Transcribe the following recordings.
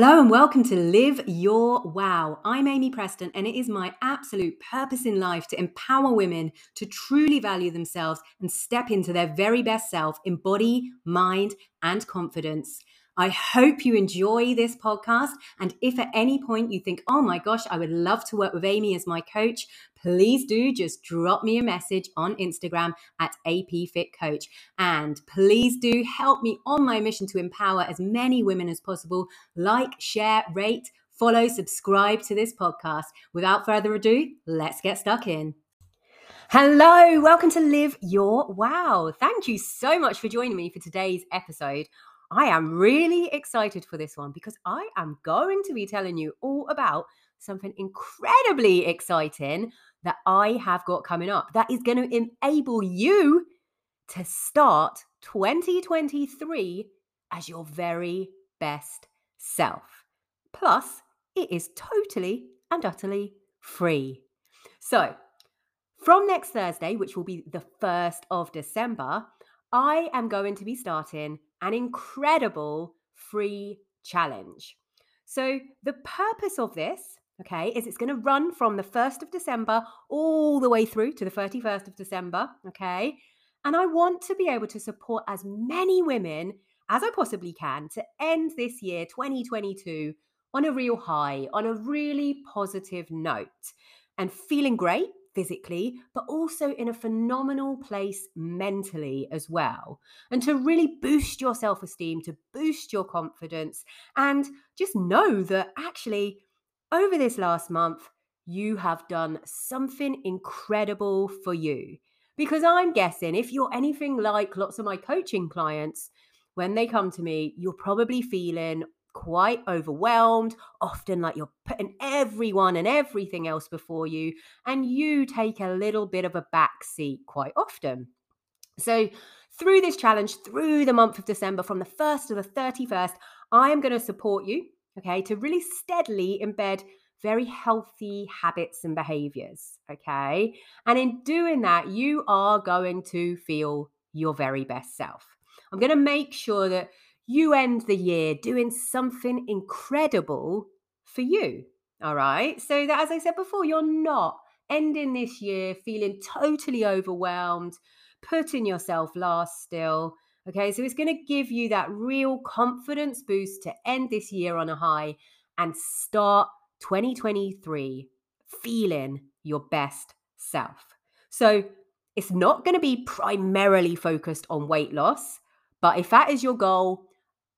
Hello and welcome to Live Your Wow. I'm Amy Preston, and it is my absolute purpose in life to empower women to truly value themselves and step into their very best self in body, mind, and confidence. I hope you enjoy this podcast. And if at any point you think, oh my gosh, I would love to work with Amy as my coach, please do just drop me a message on Instagram at APFitCoach. And please do help me on my mission to empower as many women as possible. Like, share, rate, follow, subscribe to this podcast. Without further ado, let's get stuck in. Hello, welcome to Live Your Wow. Thank you so much for joining me for today's episode. I am really excited for this one because I am going to be telling you all about something incredibly exciting that I have got coming up that is going to enable you to start 2023 as your very best self. Plus, it is totally and utterly free. So, from next Thursday, which will be the 1st of December, I am going to be starting an incredible free challenge. So, the purpose of this, okay, is it's going to run from the 1st of December all the way through to the 31st of December, okay? And I want to be able to support as many women as I possibly can to end this year, 2022, on a real high, on a really positive note, and feeling great physically, but also in a phenomenal place mentally as well. And to really boost your self esteem, to boost your confidence, and just know that actually, over this last month, you have done something incredible for you. Because I'm guessing if you're anything like lots of my coaching clients, when they come to me, you're probably feeling quite overwhelmed, often like you're putting everyone and everything else before you, and you take a little bit of a back seat quite often. So, through this challenge, through the month of December, from the 1st to the 31st, I am going to support you, okay, to really steadily embed very healthy habits and behaviors, okay? And in doing that, you are going to feel your very best self. I'm going to make sure that you end the year doing something incredible for you. All right. So that, as I said before, you're not ending this year feeling totally overwhelmed, putting yourself last still. Okay. So it's going to give you that real confidence boost to end this year on a high and start 2023 feeling your best self. So it's not going to be primarily focused on weight loss, but if that is your goal,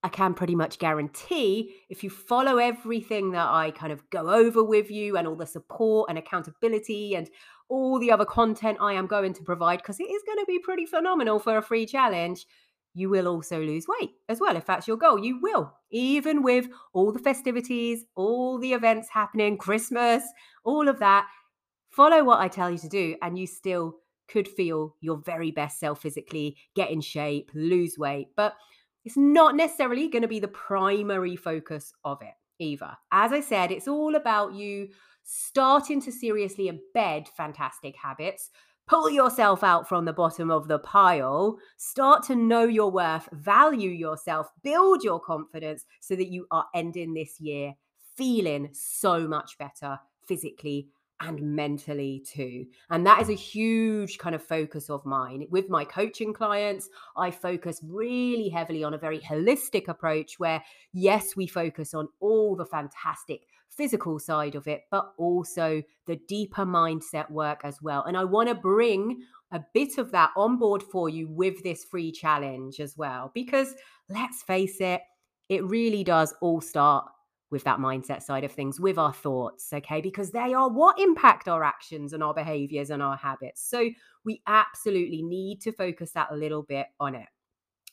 I can pretty much guarantee if you follow everything that I kind of go over with you and all the support and accountability and all the other content I am going to provide, because it is going to be pretty phenomenal for a free challenge, you will also lose weight as well. If that's your goal, you will, even with all the festivities, all the events happening, Christmas, all of that. Follow what I tell you to do, and you still could feel your very best self physically, get in shape, lose weight. But it's not necessarily going to be the primary focus of it either. As I said, it's all about you starting to seriously embed fantastic habits. Pull yourself out from the bottom of the pile, start to know your worth, value yourself, build your confidence so that you are ending this year feeling so much better physically and mentally too. And that is a huge kind of focus of mine. With my coaching clients, I focus really heavily on a very holistic approach where, yes, we focus on all the fantastic physical side of it, but also the deeper mindset work as well. And I want to bring a bit of that on board for you with this free challenge as well. Because let's face it, it really does all start with that mindset side of things, with our thoughts, okay? Because they are what impact our actions and our behaviors and our habits. So we absolutely need to focus that a little bit on it.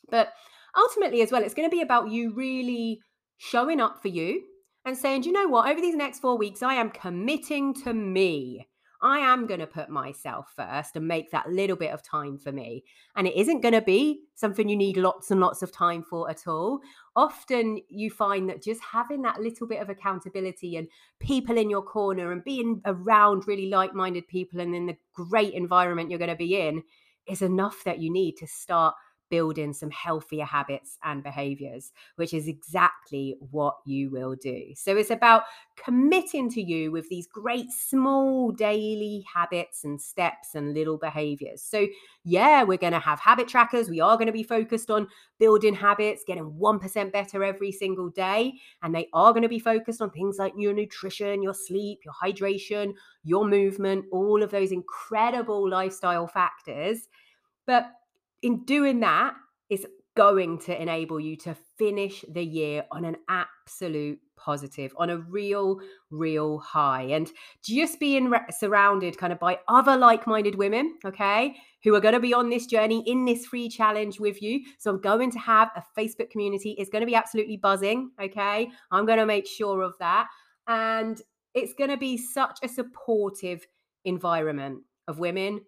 But ultimately, as well, it's going to be about you really showing up for you and saying, you know what, over these next four weeks, I am committing to me. I am going to put myself first and make that little bit of time for me. And it isn't going to be something you need lots and lots of time for at all. Often you find that just having that little bit of accountability and people in your corner and being around really like minded people and in the great environment you're going to be in is enough that you need to start building some healthier habits and behaviors, which is exactly what you will do. So it's about committing to you with these great small daily habits and steps and little behaviors. So, yeah, we're going to have habit trackers. We are going to be focused on building habits, getting 1% better every single day. And they are going to be focused on things like your nutrition, your sleep, your hydration, your movement, all of those incredible lifestyle factors. But in doing that, it's going to enable you to finish the year on an absolute positive, on a real, real high. And just being re- surrounded kind of by other like minded women, okay, who are going to be on this journey in this free challenge with you. So I'm going to have a Facebook community. It's going to be absolutely buzzing, okay? I'm going to make sure of that. And it's going to be such a supportive environment of women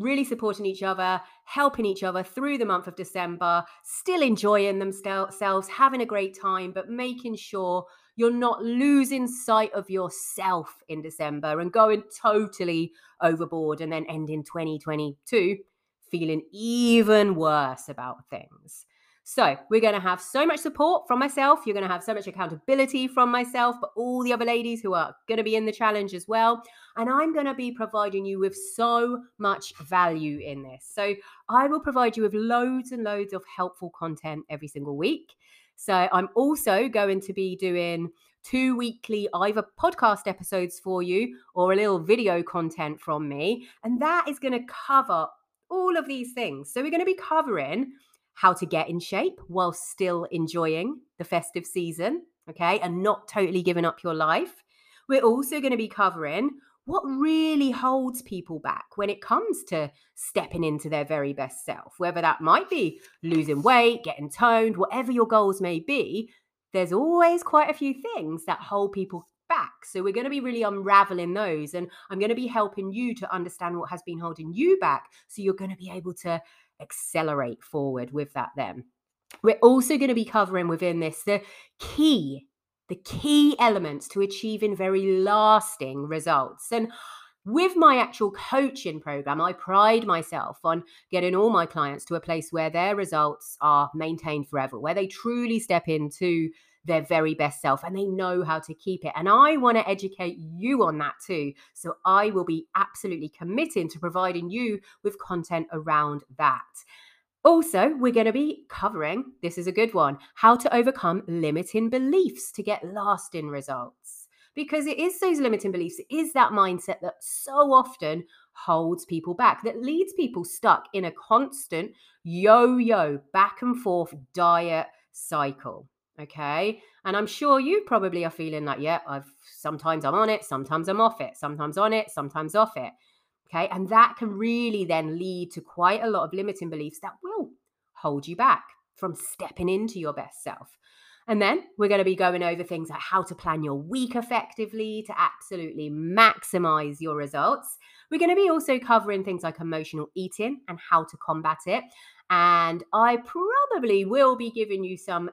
really supporting each other, helping each other through the month of December, still enjoying themselves, having a great time, but making sure you're not losing sight of yourself in December and going totally overboard and then ending 2022 feeling even worse about things. So, we're going to have so much support from myself. You're going to have so much accountability from myself, but all the other ladies who are going to be in the challenge as well. And I'm going to be providing you with so much value in this. So, I will provide you with loads and loads of helpful content every single week. So, I'm also going to be doing two weekly either podcast episodes for you or a little video content from me. And that is going to cover all of these things. So, we're going to be covering how to get in shape while still enjoying the festive season, okay, and not totally giving up your life. We're also going to be covering what really holds people back when it comes to stepping into their very best self, whether that might be losing weight, getting toned, whatever your goals may be. There's always quite a few things that hold people back. So we're going to be really unraveling those. And I'm going to be helping you to understand what has been holding you back. So you're going to be able to accelerate forward with that then. We're also going to be covering within this the key, the key elements to achieving very lasting results. And with my actual coaching program, I pride myself on getting all my clients to a place where their results are maintained forever, where they truly step into their very best self and they know how to keep it. And I want to educate you on that too. So I will be absolutely committing to providing you with content around that. Also, we're going to be covering this is a good one how to overcome limiting beliefs to get lasting results. Because it is those limiting beliefs, it is that mindset that so often holds people back, that leads people stuck in a constant yo yo back and forth diet cycle. Okay. And I'm sure you probably are feeling that, yeah, I've sometimes I'm on it, sometimes I'm off it, sometimes on it, sometimes off it. Okay. And that can really then lead to quite a lot of limiting beliefs that will hold you back from stepping into your best self. And then we're going to be going over things like how to plan your week effectively to absolutely maximize your results. We're going to be also covering things like emotional eating and how to combat it. And I probably will be giving you some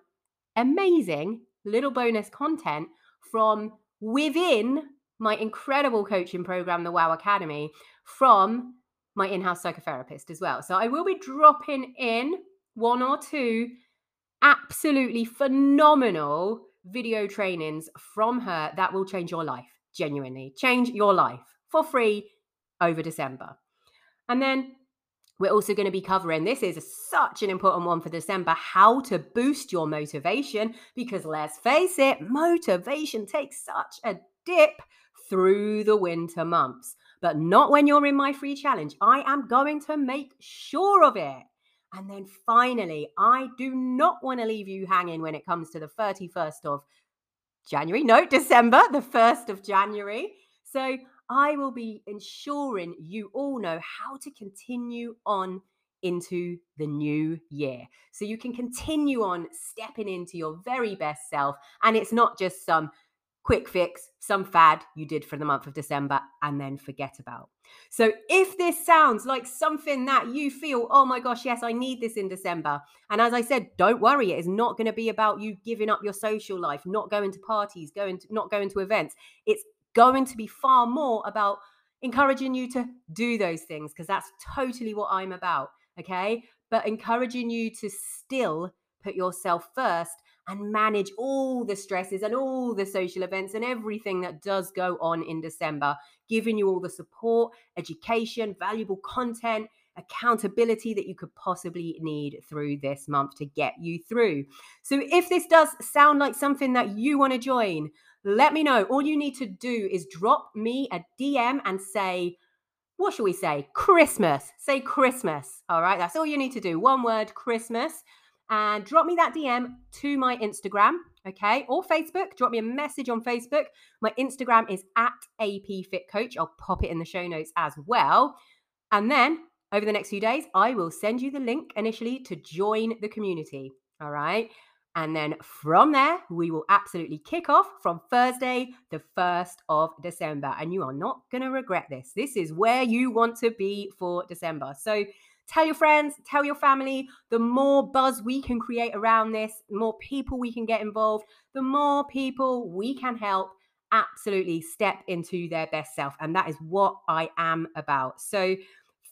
amazing little bonus content from within my incredible coaching program, the Wow Academy, from my in house psychotherapist as well. So I will be dropping in one or two absolutely phenomenal video trainings from her that will change your life, genuinely change your life for free over December. And then we're also going to be covering this is such an important one for December how to boost your motivation because let's face it, motivation takes such a dip through the winter months, but not when you're in my free challenge. I am going to make sure of it. And then finally, I do not want to leave you hanging when it comes to the 31st of January. No, December, the 1st of January. So I will be ensuring you all know how to continue on into the new year. So you can continue on stepping into your very best self. And it's not just some quick fix, some fad you did for the month of December and then forget about. So if this sounds like something that you feel, oh my gosh, yes, I need this in December. And as I said, don't worry, it is not going to be about you giving up your social life, not going to parties, going to not going to events. It's going to be far more about encouraging you to do those things because that's totally what I'm about. Okay. but encouraging you to still put yourself first and manage all the stresses and all the social events and everything that does go on in December, giving you all the support, education, valuable content, accountability that you could possibly need through this month to get you through. So, if this does sound like something that you want to join, let me know. All you need to do is drop me a DM and say, what should we say? Christmas. Say Christmas. All right. That's all you need to do. One word, Christmas. And drop me that DM to my Instagram, okay, or Facebook. Drop me a message on Facebook. My Instagram is at AP Fit Coach. I'll pop it in the show notes as well. And then over the next few days, I will send you the link initially to join the community. All right. And then from there, we will absolutely kick off from Thursday, the 1st of December. And you are not going to regret this. This is where you want to be for December. So tell your friends, tell your family. The more buzz we can create around this, more people we can get involved, the more people we can help absolutely step into their best self. And that is what I am about. So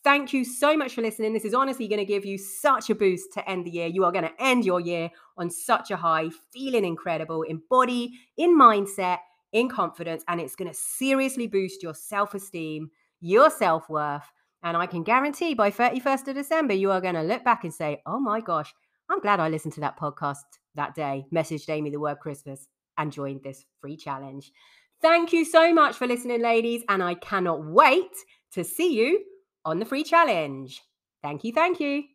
Thank you so much for listening. This is honestly going to give you such a boost to end the year. You are going to end your year on such a high, feeling incredible in body, in mindset, in confidence, and it's going to seriously boost your self esteem, your self worth. And I can guarantee by 31st of December, you are going to look back and say, oh my gosh, I'm glad I listened to that podcast that day, messaged Amy the word Christmas, and joined this free challenge. Thank you so much for listening, ladies. And I cannot wait to see you on the free challenge. Thank you. Thank you.